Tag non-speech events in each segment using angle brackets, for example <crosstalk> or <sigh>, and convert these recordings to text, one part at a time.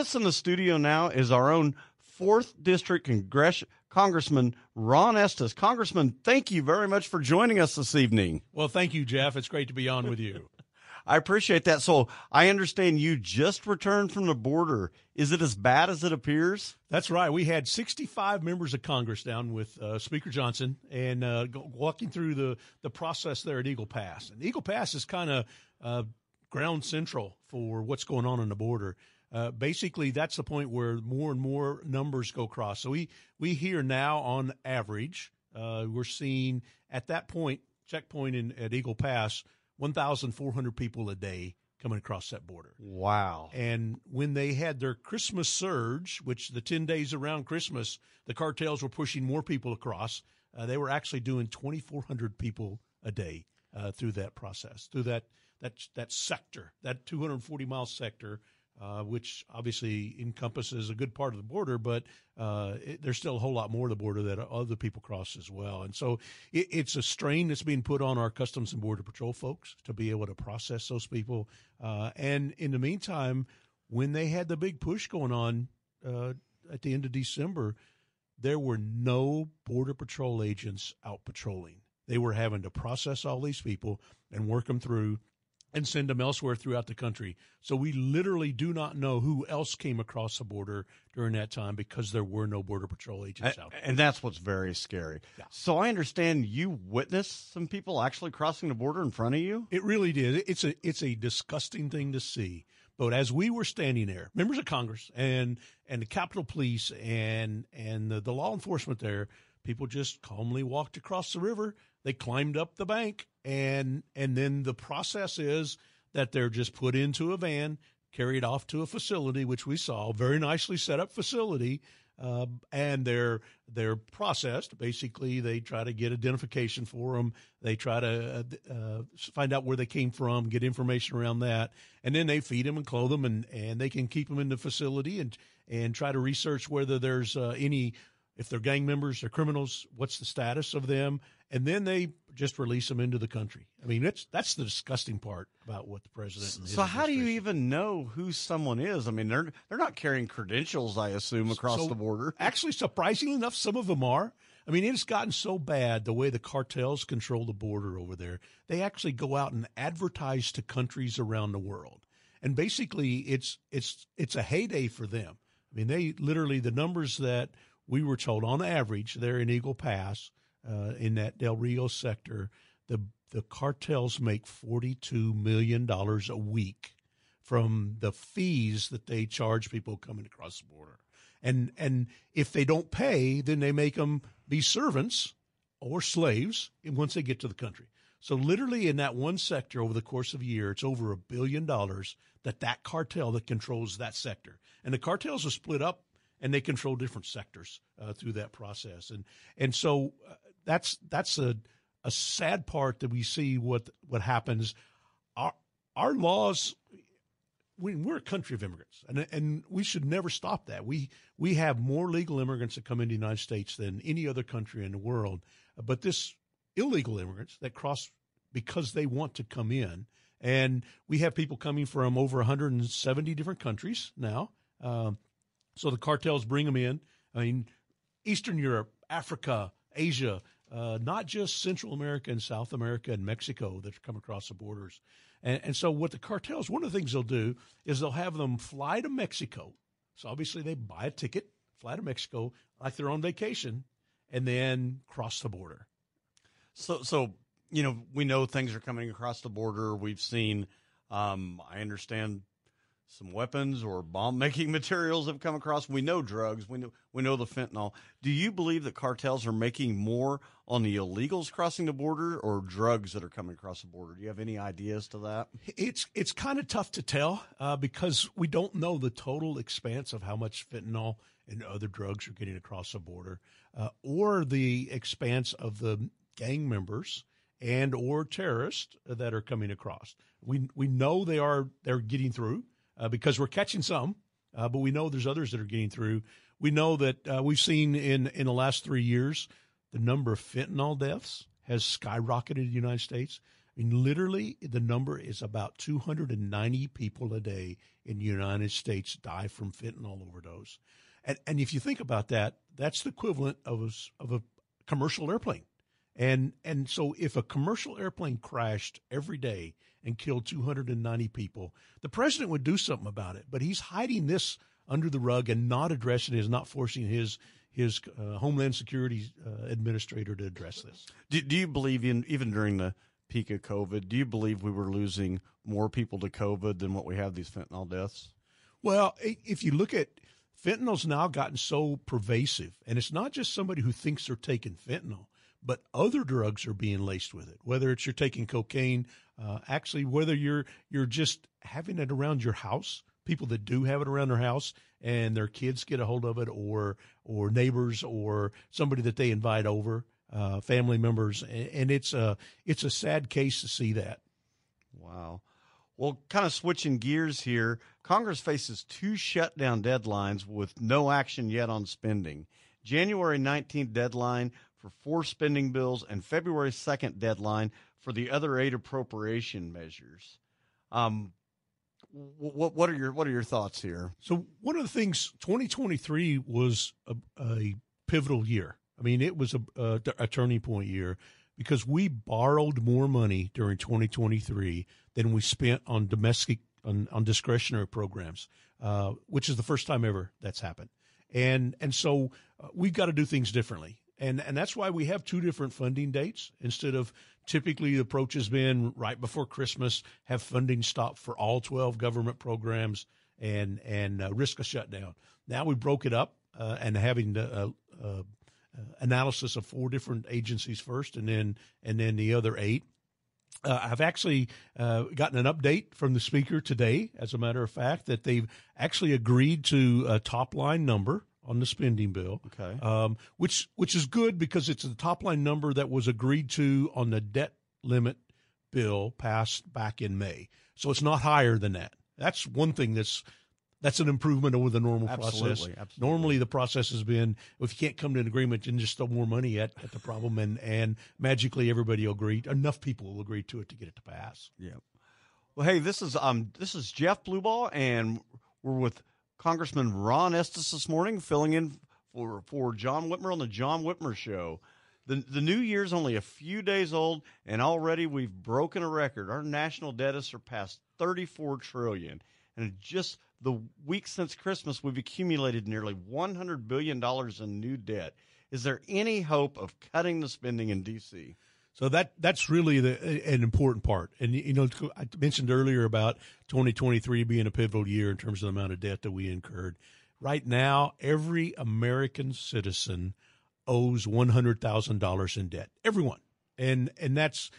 Us in the studio now is our own fourth district congress Congressman Ron Estes. Congressman, thank you very much for joining us this evening. Well, thank you, Jeff. It's great to be on with you. <laughs> I appreciate that. So I understand you just returned from the border. Is it as bad as it appears? That's right. We had 65 members of Congress down with uh, Speaker Johnson and uh, walking through the, the process there at Eagle Pass. And Eagle Pass is kind of uh, Grand Central for what's going on on the border. Uh, basically, that's the point where more and more numbers go across. So we, we hear now on average, uh, we're seeing at that point, checkpoint in, at Eagle Pass, 1,400 people a day coming across that border. Wow. And when they had their Christmas surge, which the 10 days around Christmas, the cartels were pushing more people across. Uh, they were actually doing 2,400 people a day uh, through that process, through that, that, that sector, that 240 mile sector uh, which obviously encompasses a good part of the border, but uh, it, there's still a whole lot more of the border that other people cross as well. And so it, it's a strain that's being put on our Customs and Border Patrol folks to be able to process those people. Uh, and in the meantime, when they had the big push going on uh, at the end of December, there were no Border Patrol agents out patrolling. They were having to process all these people and work them through and send them elsewhere throughout the country. So we literally do not know who else came across the border during that time because there were no border patrol agents out. There. And that's what's very scary. Yeah. So I understand you witnessed some people actually crossing the border in front of you. It really did. It's a it's a disgusting thing to see. But as we were standing there, members of Congress and and the Capitol Police and and the, the law enforcement there, people just calmly walked across the river. They climbed up the bank and and then the process is that they're just put into a van, carried off to a facility, which we saw, very nicely set up facility, uh, and they're they're processed. Basically, they try to get identification for them. They try to uh, uh, find out where they came from, get information around that, and then they feed them and clothe them, and, and they can keep them in the facility and and try to research whether there's uh, any if they're gang members, they're criminals, what's the status of them, and then they just release them into the country. I mean, that's that's the disgusting part about what the president. so, how do you even know who someone is? I mean, they're they're not carrying credentials, I assume, across so, the border. Actually, surprisingly enough, some of them are. I mean, it's gotten so bad the way the cartels control the border over there. They actually go out and advertise to countries around the world, and basically, it's it's it's a heyday for them. I mean, they literally the numbers that we were told on average there in Eagle Pass, uh, in that Del Rio sector, the the cartels make forty two million dollars a week from the fees that they charge people coming across the border, and and if they don't pay, then they make them be servants or slaves once they get to the country. So literally in that one sector over the course of a year, it's over a billion dollars that that cartel that controls that sector. And the cartels are split up and they control different sectors uh, through that process. And and so uh, that's that's a a sad part that we see what what happens. Our our laws. We, we're a country of immigrants, and and we should never stop that. We we have more legal immigrants that come into the United States than any other country in the world. But this illegal immigrants that cross because they want to come in, and we have people coming from over 170 different countries now. Um, so the cartels bring them in. I mean, Eastern Europe, Africa, Asia, uh, not just Central America and South America and Mexico that come across the borders. And, and so what the cartels, one of the things they'll do is they'll have them fly to Mexico So obviously they buy a ticket, fly to Mexico like they're on vacation, and then cross the border. So, so you know, we know things are coming across the border. We've seen, um, I understand, some weapons or bomb making <laughs> materials have come across. We know drugs. We know we know the fentanyl. Do you believe that cartels are making more on the illegals crossing the border or drugs that are coming across the border? Do you have any ideas to that? It's it's kind of tough to tell uh, because we don't know the total expanse of how much fentanyl and other drugs are getting across the border, uh, or the expanse of the gang members and or terrorists that are coming across. We we know they are they're getting through uh, because we're catching some, uh, but we know there's others that are getting through. We know that uh, we've seen in in the last three years the number of fentanyl deaths has skyrocketed in the United States. I mean, literally, the number is about 290 people a day in the United States die from fentanyl overdose. And, and if you think about that, that's the equivalent of a, of a commercial airplane. And and so if a commercial airplane crashed every day and killed 290 people, the president would do something about it. But he's hiding this under the rug and not addressing it, is not forcing his his uh, Homeland Security uh, administrator to address this. Do, do you believe in even during the peak of COVID? Do you believe we were losing more people to COVID than what we have these fentanyl deaths? Well, if you look at fentanyl's now gotten so pervasive, and it's not just somebody who thinks they're taking fentanyl but other drugs are being laced with it. Whether it's you're taking cocaine, uh, actually, whether you're you're just having it around your house, people that do have it around their house and their kids get a hold of it, or or neighbors, or somebody that they invite over, uh, family members, and, and it's a it's a sad case to see that. Wow. Well, kind of switching gears here, Congress faces two shutdown deadlines with no action yet on spending. January 19th deadline for four spending bills and February 2nd deadline for the other eight appropriation measures. Um, what what are your what are your thoughts here? So one of the things 2023 was a, a pivotal year. I mean, it was a, a, a turning point year because we borrowed more money during 2023 than we spent on domestic on, on discretionary programs, uh, which is the first time ever that's happened. And and so uh, we've got to do things differently and and that's why we have two different funding dates instead of typically the approach has been right before Christmas have funding stop for all 12 government programs and and uh, risk a shutdown. Now we broke it up uh, and having the uh, uh analysis of four different agencies first, and then and then the other eight. Uh, I've actually uh, gotten an update from the speaker today, as a matter of fact, that they've actually agreed to a top line number on the spending bill. Okay. Um, which which is good because it's the top line number that was agreed to on the debt limit bill passed back in May. So it's not higher than that. That's one thing that's that's an improvement over the normal absolutely, process. Absolutely. Normally, the process has been if you can't come to an agreement, then just throw more money at, at the problem, and and magically everybody will agree. Enough people will agree to it to get it to pass. Yeah. Well, hey, this is um this is Jeff Blubaugh, and we're with Congressman Ron Estes this morning, filling in for, for John Whitmer on the John Whitmer Show. The, the new year's only a few days old, and already we've broken a record. Our national debt has surpassed 34 trillion, and just the week since Christmas, we've accumulated nearly 100 billion dollars in new debt. Is there any hope of cutting the spending in D.C.? So that that's really the an important part. And you know, I mentioned earlier about 2023 being a pivotal year in terms of the amount of debt that we incurred. Right now, every American citizen owes $100,000 in debt. Everyone. And and that's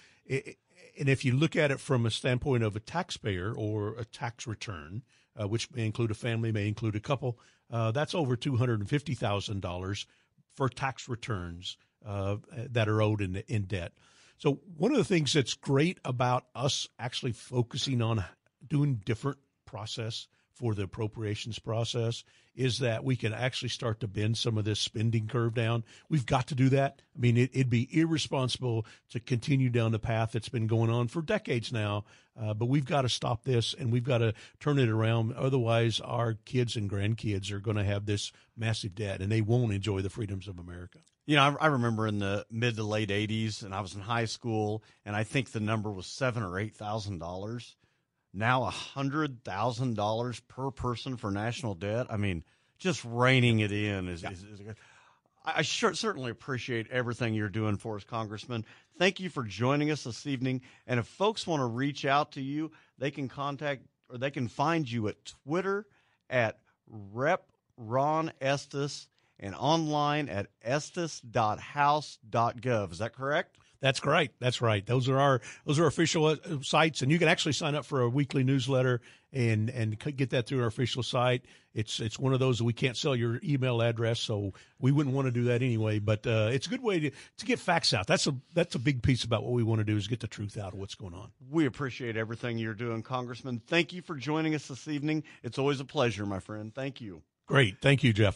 and if you look at it from a standpoint of a taxpayer or a tax return, uh, which may include a family, may include a couple, uh, that's over $250,000 for tax returns uh, that are owed in, in debt. So one of the things that's great about us actually focusing on doing different process for the appropriations process is that we can actually start to bend some of this spending curve down. We've got to do that. I mean, it, would be irresponsible to continue down the path that's been going on for decades now. Uh, but we've got to stop this and we've got to turn it around. Otherwise, our kids and grandkids are going to have this massive debt and they won't enjoy the freedoms of America. You know, I, I remember in the mid to late '80s, and I was in high school, and I think the number was seven or eight thousand dollars now a hundred thousand dollars per person for national debt. I mean, just reining it in is. is, is I sure, certainly appreciate everything you're doing for us, Congressman. Thank you for joining us this evening. And if folks want to reach out to you, they can contact or they can find you at Twitter at Rep Ron Estes and online at estes.house.gov. Is that correct? That's great. That's right. Those are our those are official uh, sites, and you can actually sign up for a weekly newsletter and and get that through our official site. It's it's one of those that we can't sell your email address, so we wouldn't want to do that anyway. But uh, it's a good way to, to get facts out. That's a that's a big piece about what we want to do is get the truth out of what's going on. We appreciate everything you're doing, Congressman. Thank you for joining us this evening. It's always a pleasure, my friend. Thank you. Great. Thank you, Jeff.